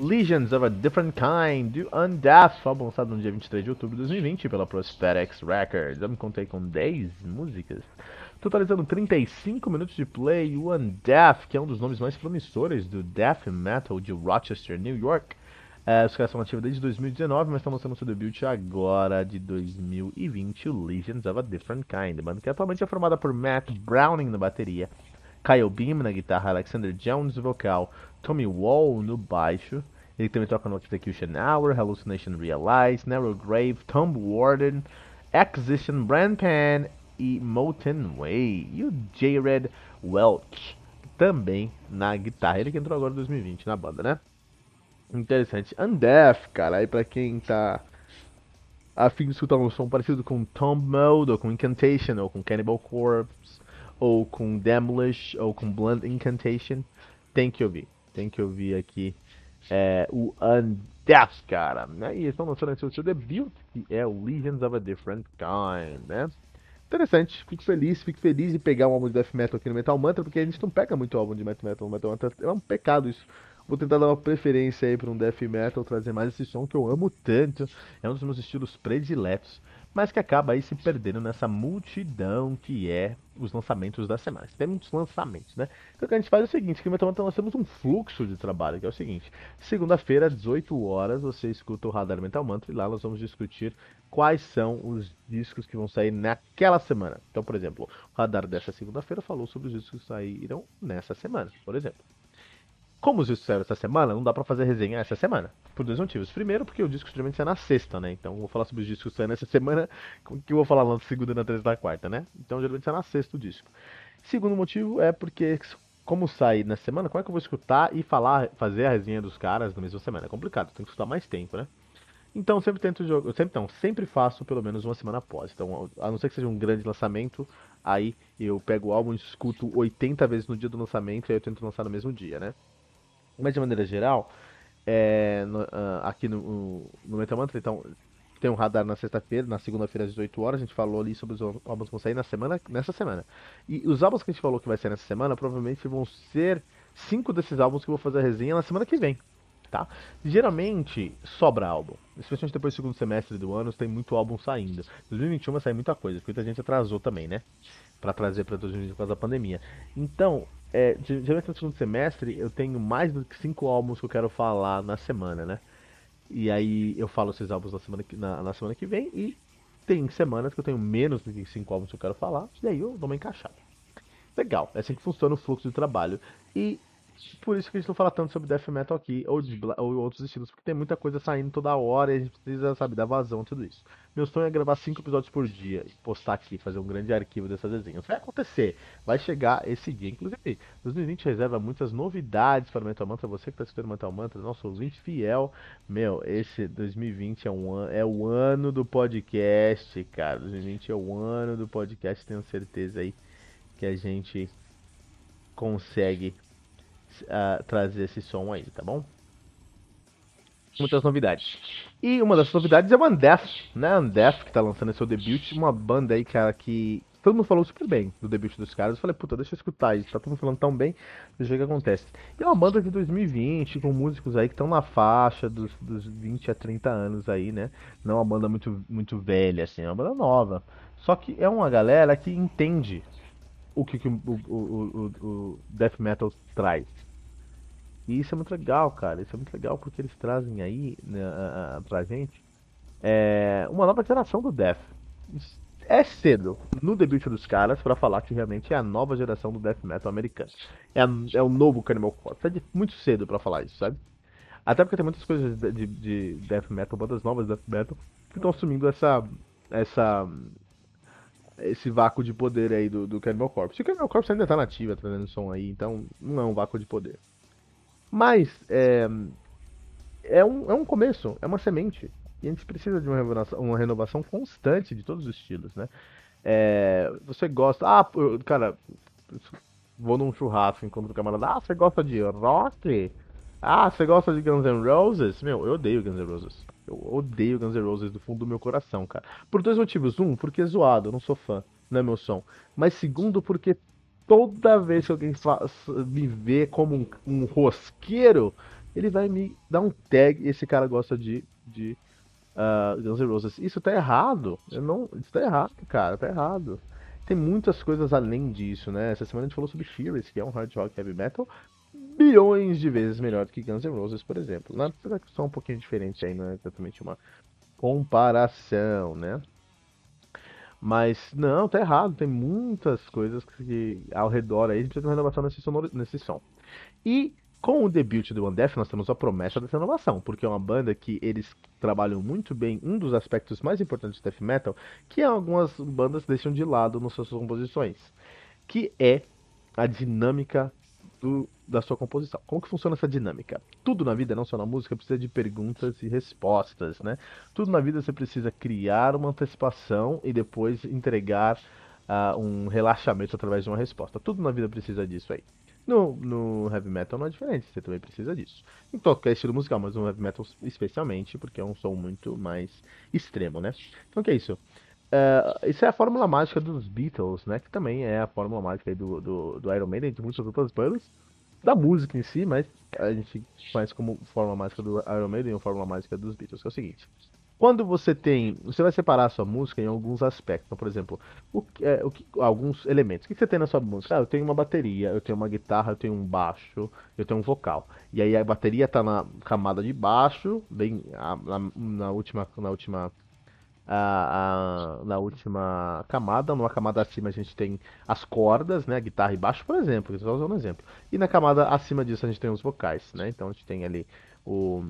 Legions of a Different Kind, do Undeath, álbum lançado no dia 23 de outubro de 2020 pela Prosperix Records. Eu me contei com 10 músicas, totalizando 35 minutos de play. O Undeath, que é um dos nomes mais promissores do death metal de Rochester, New York. É, os caras são ativos desde 2019, mas estão lançando seu debut agora de 2020, o Legions of a Different Kind. Banda que atualmente é formada por Matt Browning na bateria, Kyle Beam na guitarra, Alexander Jones no vocal, Tommy Wall no baixo. Ele também toca no Execution Hour, Hallucination Realize, Narrow Grave, Tomb Warden, Acquisition, Brand Pan e Molten Way. E o Jared Welch também na guitarra. Ele que entrou agora em 2020 na banda, né? Interessante. Undeath, cara, aí pra quem tá afim de escutar um som parecido com Tomb Mode, ou com Incantation, ou com Cannibal Corpse, ou com Demolish, ou com Blunt Incantation, tem que ouvir. Tem que ouvir aqui é, o Undeath, cara. Né? E estão lançando esse seu debut, que é o Legions of a Different Kind, né? Interessante, fico feliz, fico feliz de pegar um álbum de death metal aqui no Metal Mantra, porque a gente não pega muito álbum de metal no Metal Mantra, é um pecado isso. Vou tentar dar uma preferência aí para um death metal, trazer mais esse som que eu amo tanto, é um dos meus estilos prediletos mas que acaba aí se perdendo nessa multidão que é os lançamentos da semana. Tem muitos lançamentos, né? Então o que a gente faz é o seguinte, que nós temos um fluxo de trabalho, que é o seguinte. Segunda-feira, 18 horas, você escuta o Radar Mental Mantra e lá nós vamos discutir quais são os discos que vão sair naquela semana. Então, por exemplo, o Radar dessa segunda-feira falou sobre os discos que saíram nessa semana, por exemplo. Como os discos saíram essa semana, não dá pra fazer resenha essa semana. Por dois motivos. Primeiro, porque o disco geralmente sai na sexta, né? Então, vou falar sobre os discos saem nessa semana, que eu vou falar na segunda, na terça e na quarta, né? Então, geralmente sai na sexta o disco. Segundo motivo é porque, como sai na semana, como é que eu vou escutar e falar, fazer a resenha dos caras na mesma semana? É complicado, tem que escutar mais tempo, né? Então, sempre tento jogar. Sempre, então, sempre faço pelo menos uma semana após. Então, a não ser que seja um grande lançamento, aí eu pego o álbum e escuto 80 vezes no dia do lançamento e aí eu tento lançar no mesmo dia, né? Mas de maneira geral, é, no, uh, aqui no, no Metal Mantra, então, tem um radar na sexta-feira, na segunda-feira às 18 horas, a gente falou ali sobre os álbuns que vão sair na semana, nessa semana. E os álbuns que a gente falou que vai sair nessa semana, provavelmente vão ser cinco desses álbuns que eu vou fazer a resenha na semana que vem. Tá? Geralmente sobra álbum, especialmente depois do segundo semestre do ano, tem muito álbum saindo. 2021 vai sair muita coisa, porque muita gente atrasou também, né? Para trazer para 2020 por causa da pandemia. Então, é, geralmente no segundo semestre eu tenho mais do que cinco álbuns que eu quero falar na semana, né? E aí eu falo esses álbuns na semana que, na, na semana que vem e tem semanas que eu tenho menos do que cinco álbuns que eu quero falar, e aí eu dou uma encaixada. Legal, é assim que funciona o fluxo de trabalho. E por isso que a gente não fala tanto sobre death metal aqui, ou, de, ou outros estilos, porque tem muita coisa saindo toda hora e a gente precisa, sabe, dar vazão tudo isso. Meu sonho é gravar 5 episódios por dia e postar aqui, fazer um grande arquivo dessas desenhos. Vai acontecer, vai chegar esse dia. Inclusive, 2020 reserva muitas novidades para o Mental Mantra. Você que está assistindo o Mental Mantra, nosso ouvinte fiel, meu, esse 2020 é, um an é o ano do podcast, cara. 2020 é o ano do podcast, tenho certeza aí que a gente consegue uh, trazer esse som aí, tá bom? Muitas novidades. E uma das novidades é o Undeath, né? Undeath, que tá lançando seu debut, uma banda aí, cara, que todo mundo falou super bem do debut dos caras. Eu falei, puta, deixa eu escutar isso, tá todo mundo falando tão bem, deixa eu ver o que acontece. E é uma banda de 2020, com músicos aí que estão na faixa dos, dos 20 a 30 anos aí, né? Não é uma banda muito, muito velha, assim, é uma banda nova. Só que é uma galera que entende o que, que o, o, o, o death metal traz. E isso é muito legal, cara. Isso é muito legal porque eles trazem aí né, pra gente é, uma nova geração do Death. É cedo no debut dos caras para falar que realmente é a nova geração do Death Metal americano. É, é o novo Cannibal Corpse. É muito cedo para falar isso, sabe? Até porque tem muitas coisas de, de, de Death Metal, bandas novas de Death Metal, que estão assumindo essa. essa esse vácuo de poder aí do, do Cannibal Corpse. E o Cannibal Corpse ainda tá nativa, trazendo som aí, então não é um vácuo de poder. Mas, é, é um, é um começo, é uma semente. E a gente precisa de uma renovação, uma renovação constante de todos os estilos, né? É, você gosta. Ah, cara, vou num churrasco, encontro o camarada. Ah, você gosta de rock? Ah, você gosta de Guns N' Roses? Meu, eu odeio Guns N' Roses. Eu odeio Guns N' Roses do fundo do meu coração, cara. Por dois motivos. Um, porque é zoado, eu não sou fã, não é meu som. Mas segundo, porque toda vez que alguém me vê como um, um rosqueiro, ele vai me dar um tag esse cara gosta de, de uh, Guns N' Roses. Isso tá errado. Eu não, isso tá errado, cara, tá errado. Tem muitas coisas além disso, né? Essa semana a gente falou sobre Furious, que é um hard rock heavy metal, bilhões de vezes melhor do que Guns N' Roses, por exemplo. Na só um pouquinho diferente aí, não é exatamente uma comparação, né? Mas não, tá errado, tem muitas coisas que ao redor aí precisa de uma renovação nesse, sonoro, nesse som. E com o debut do One Death, nós temos a promessa dessa renovação, porque é uma banda que eles trabalham muito bem um dos aspectos mais importantes do death metal, que algumas bandas deixam de lado nas suas composições, que é a dinâmica do, da sua composição. Como que funciona essa dinâmica? Tudo na vida, não só na música, precisa de perguntas e respostas, né? Tudo na vida você precisa criar uma antecipação e depois entregar uh, um relaxamento através de uma resposta. Tudo na vida precisa disso aí. No, no heavy metal não é diferente, você também precisa disso. Em qualquer estilo musical, mas no heavy metal especialmente, porque é um som muito mais extremo, né? Então que é isso? Uh, isso é a fórmula mágica dos Beatles, né? Que também é a fórmula mágica do, do, do Iron Maiden, de muitas outras bandas. Da música em si, mas a gente faz como fórmula mágica do Iron Maiden ou fórmula mágica dos Beatles, que é o seguinte. Quando você tem. Você vai separar a sua música em alguns aspectos. Então, por exemplo, o, é, o que, alguns elementos. O que você tem na sua música? Ah, eu tenho uma bateria, eu tenho uma guitarra, eu tenho um baixo, eu tenho um vocal. E aí a bateria está na camada de baixo, bem na, na última. Na última a, a, na última camada. Numa camada acima a gente tem as cordas, né? Guitarra e baixo, por exemplo. Estou usando um exemplo. E na camada acima disso a gente tem os vocais, né? Então a gente tem ali o,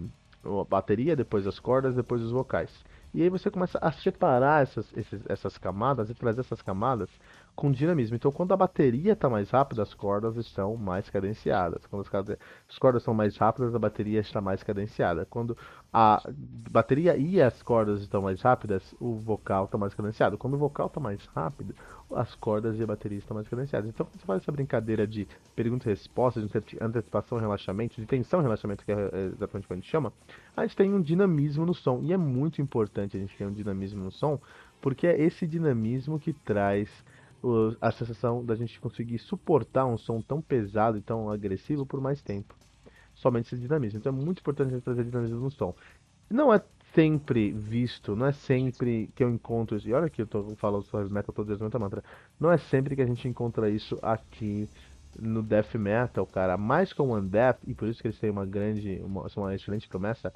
a bateria, depois as cordas, depois os vocais. E aí você começa a separar essas, esses, essas camadas e trazer essas camadas com dinamismo. Então, quando a bateria está mais rápida, as cordas estão mais cadenciadas. Quando as, as cordas são mais rápidas, a bateria está mais cadenciada. Quando a bateria e as cordas estão mais rápidas, o vocal está mais cadenciado. Quando o vocal está mais rápido, as cordas e a bateria estão mais cadenciadas. Então, quando você faz essa brincadeira de pergunta e resposta, de antecipação e relaxamento, de tensão e relaxamento, que é exatamente o que a gente chama, a gente tem um dinamismo no som. E é muito importante a gente ter um dinamismo no som, porque é esse dinamismo que traz a sensação da gente conseguir suportar um som tão pesado e tão agressivo por mais tempo. Somente esse dinamismo. Então é muito importante a gente trazer dinamismo no som. Não é sempre visto, não é sempre que eu encontro isso. E olha que eu tô falando sobre metal, todo muita mantra. Não é sempre que a gente encontra isso aqui no death metal, cara. Mais com o Undeath, e por isso que eles têm uma grande, uma, uma excelente promessa,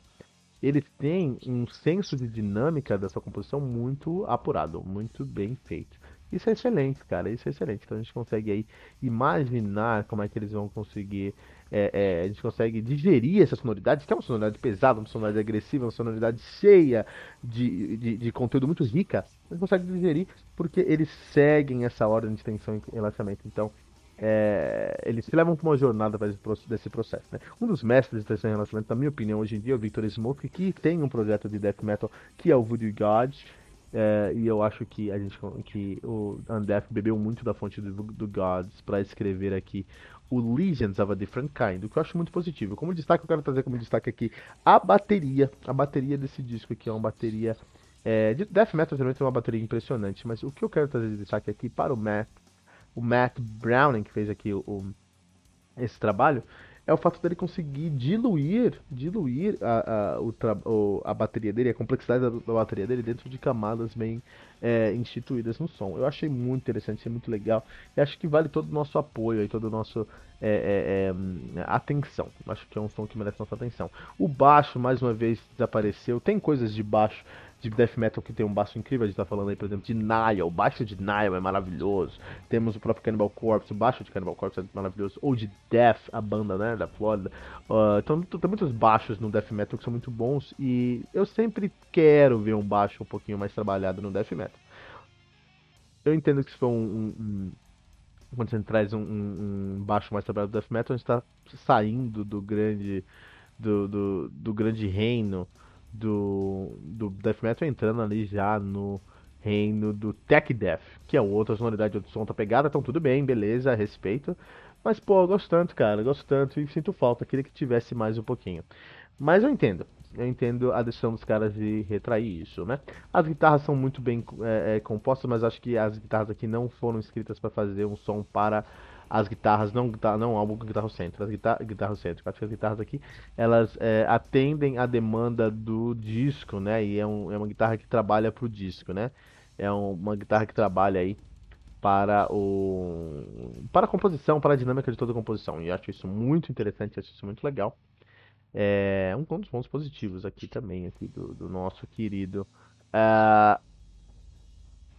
eles têm um senso de dinâmica da sua composição muito apurado, muito bem feito. Isso é excelente, cara. Isso é excelente. Então a gente consegue aí imaginar como é que eles vão conseguir. É, é, a gente consegue digerir essa sonoridade, que é uma sonoridade pesada, uma sonoridade agressiva, uma sonoridade cheia de, de, de conteúdo muito rica. A gente consegue digerir porque eles seguem essa ordem de tensão e relaxamento. Então, é, eles se levam para uma jornada desse processo. Né? Um dos mestres de tensão relacionamento, na minha opinião, hoje em dia é o Victor Smoke, que tem um projeto de death metal que é o Voodoo God. É, e eu acho que a gente que o Undeath bebeu muito da fonte do, do Gods para escrever aqui o Legends of a Different Kind, o que eu acho muito positivo. Como destaque, eu quero trazer como destaque aqui a bateria. A bateria desse disco aqui é uma bateria. É, de Death Metal também tem uma bateria impressionante, mas o que eu quero trazer de destaque aqui para o Matt, o Matt Browning, que fez aqui o, o esse trabalho, é o fato dele conseguir diluir, diluir a, a, o, a bateria dele, a complexidade da, da, bateria dele dentro de camadas bem é, instituídas no som. Eu achei muito interessante, muito legal e acho que vale todo o nosso apoio e todo o nosso é, é, é, atenção. Acho que é um som que merece nossa atenção. O baixo, mais uma vez, desapareceu. Tem coisas de baixo de death metal que tem um baixo incrível. A gente tá falando aí, por exemplo, de Nile. O baixo de Nile é maravilhoso. Temos o próprio Cannibal Corpse, o baixo de Cannibal Corpse é maravilhoso. Ou de Death, a banda, né, da Flórida. Uh, então tem muitos baixos no death metal que são muito bons. E eu sempre quero ver um baixo um pouquinho mais trabalhado no death metal. Eu entendo que se for um, quando você traz um, um, baixo mais trabalhado do death metal, a gente está saindo do grande do, do, do grande reino do, do death metal entrando ali já no reino do tech death, que é outra sonoridade, outra som, outra pegada, então tudo bem, beleza, respeito. Mas, pô, eu gosto tanto, cara, eu gosto tanto e sinto falta, queria que tivesse mais um pouquinho. Mas eu entendo, eu entendo a decisão dos caras de retrair isso, né? As guitarras são muito bem é, é, compostas, mas acho que as guitarras aqui não foram escritas para fazer um som para as guitarras, não, não álbum com guitarra centro, as guitarras, guitarra centro. Acho que as guitarras aqui, elas é, atendem a demanda do disco, né? E é, um, é uma guitarra que trabalha pro disco, né? É um, uma guitarra que trabalha aí para o para a composição, para a dinâmica de toda a composição. E acho isso muito interessante, acho isso muito legal. É um dos pontos positivos aqui também aqui do, do nosso querido uh,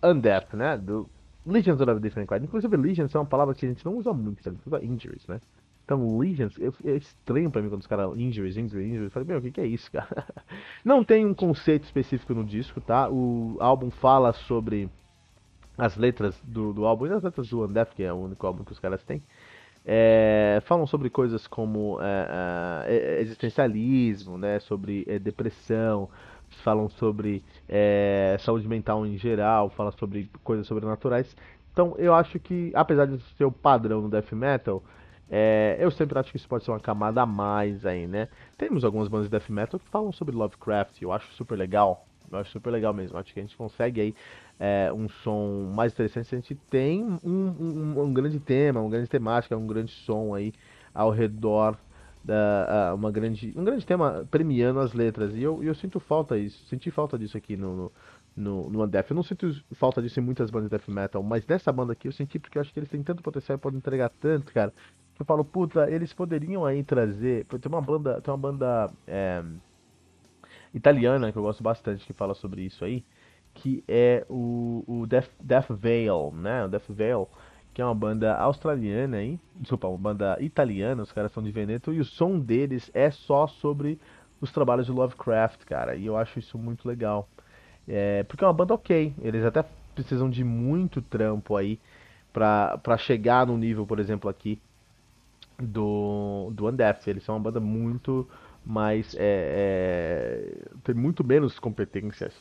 Undeath, né? Do Legions of a Different Kind. Inclusive, Legions é uma palavra que a gente não usa muito, gente usa injuries, né? Então, Legions, é estranho pra mim quando os caras injuries, injuries, injuries. Eu falei, meu, o que, que é isso, cara? Não tem um conceito específico no disco, tá? O álbum fala sobre as letras do, do álbum e as letras do Undeath, que é o único álbum que os caras têm. É, falam sobre coisas como é, é, existencialismo, né? Sobre é, depressão, falam sobre é, saúde mental em geral, falam sobre coisas sobrenaturais. Então eu acho que, apesar de ser o padrão no death metal, é, eu sempre acho que isso pode ser uma camada a mais aí, né? Temos algumas bandas de death metal que falam sobre Lovecraft, eu acho super legal. Eu acho super legal mesmo. Acho que a gente consegue aí é, um som mais interessante se a gente tem um, um, um grande tema, uma grande temática, um grande som aí ao redor uma grande, um grande tema premiando as letras. E eu, eu sinto falta disso, senti falta disso aqui no, no, no Undeath. Eu não sinto falta disso em muitas bandas de death metal, mas nessa banda aqui eu senti porque eu acho que eles têm tanto potencial e podem entregar tanto, cara. Eu falo, puta, eles poderiam aí trazer. Tem uma banda, tem uma banda é, italiana que eu gosto bastante que fala sobre isso aí, que é o, o Death, Death Veil, né? O Death Veil que é uma banda australiana aí, desculpa, uma banda italiana, os caras são de Veneto, e o som deles é só sobre os trabalhos de Lovecraft, cara, e eu acho isso muito legal. É, porque é uma banda ok, eles até precisam de muito trampo aí pra chegar no nível, por exemplo, aqui do, do Undeath. Eles são uma banda muito mais. É, é, tem muito menos competências.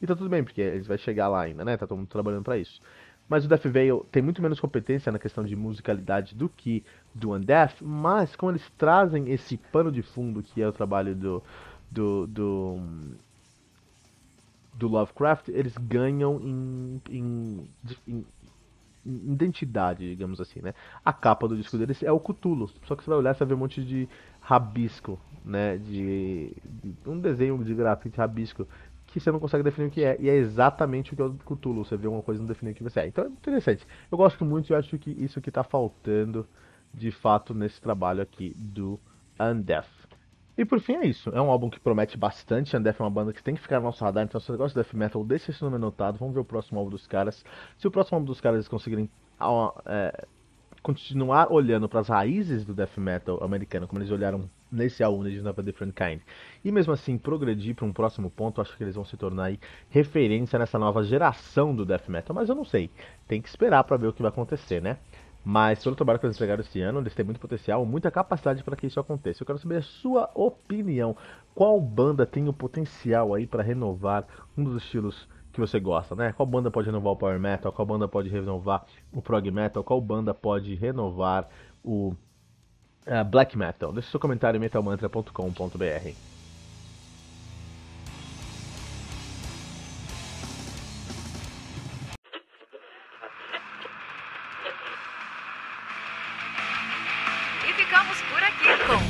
E tá tudo bem, porque eles vai chegar lá ainda, né? Tá todo mundo trabalhando para isso. Mas o Death Veil tem muito menos competência na questão de musicalidade do que do Undeath, mas como eles trazem esse pano de fundo que é o trabalho do, do, do, do Lovecraft, eles ganham em, em, em, em, identidade, digamos assim, né? A capa do disco deles é o Cthulhu, só que você vai olhar e vai ver um monte de rabisco, né? De, de um desenho de grafite rabisco que você não consegue definir o que é. E é exatamente o que é o Cthulhu. Você vê uma coisa e não definir o que você é. Então é interessante. Eu gosto muito e acho que isso que está faltando de fato nesse trabalho aqui do Undeath. E por fim é isso. É um álbum que promete bastante. Undeath é uma banda que tem que ficar no nosso radar. Então se você gosta de death metal, deixa esse nome anotado. Vamos ver o próximo álbum dos caras. Se o próximo álbum dos caras conseguirem é, continuar olhando para as raízes do death metal americano, como eles olharam nesse álbum Legend of a Different Kind, e mesmo assim progredir para um próximo ponto, acho que eles vão se tornar aí referência nessa nova geração do death metal, mas eu não sei, tem que esperar para ver o que vai acontecer, né? Mas todo o trabalho que eles entregaram esse ano, eles têm muito potencial, muita capacidade para que isso aconteça. Eu quero saber a sua opinião. Qual banda tem o potencial aí para renovar um dos estilos que você gosta, né? Qual banda pode renovar o Power Metal? Qual banda pode renovar o Prog Metal? Qual banda pode renovar o uh, Black Metal? Deixe seu comentário em metalmantra.com.br.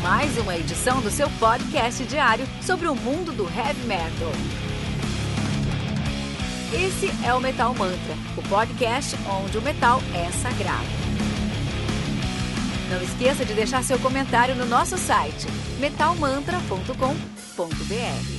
Mais uma edição do seu podcast diário sobre o mundo do heavy metal. Esse é o Metal Mantra, o podcast onde o metal é sagrado. Não esqueça de deixar seu comentário no nosso site metalmantra.com.br.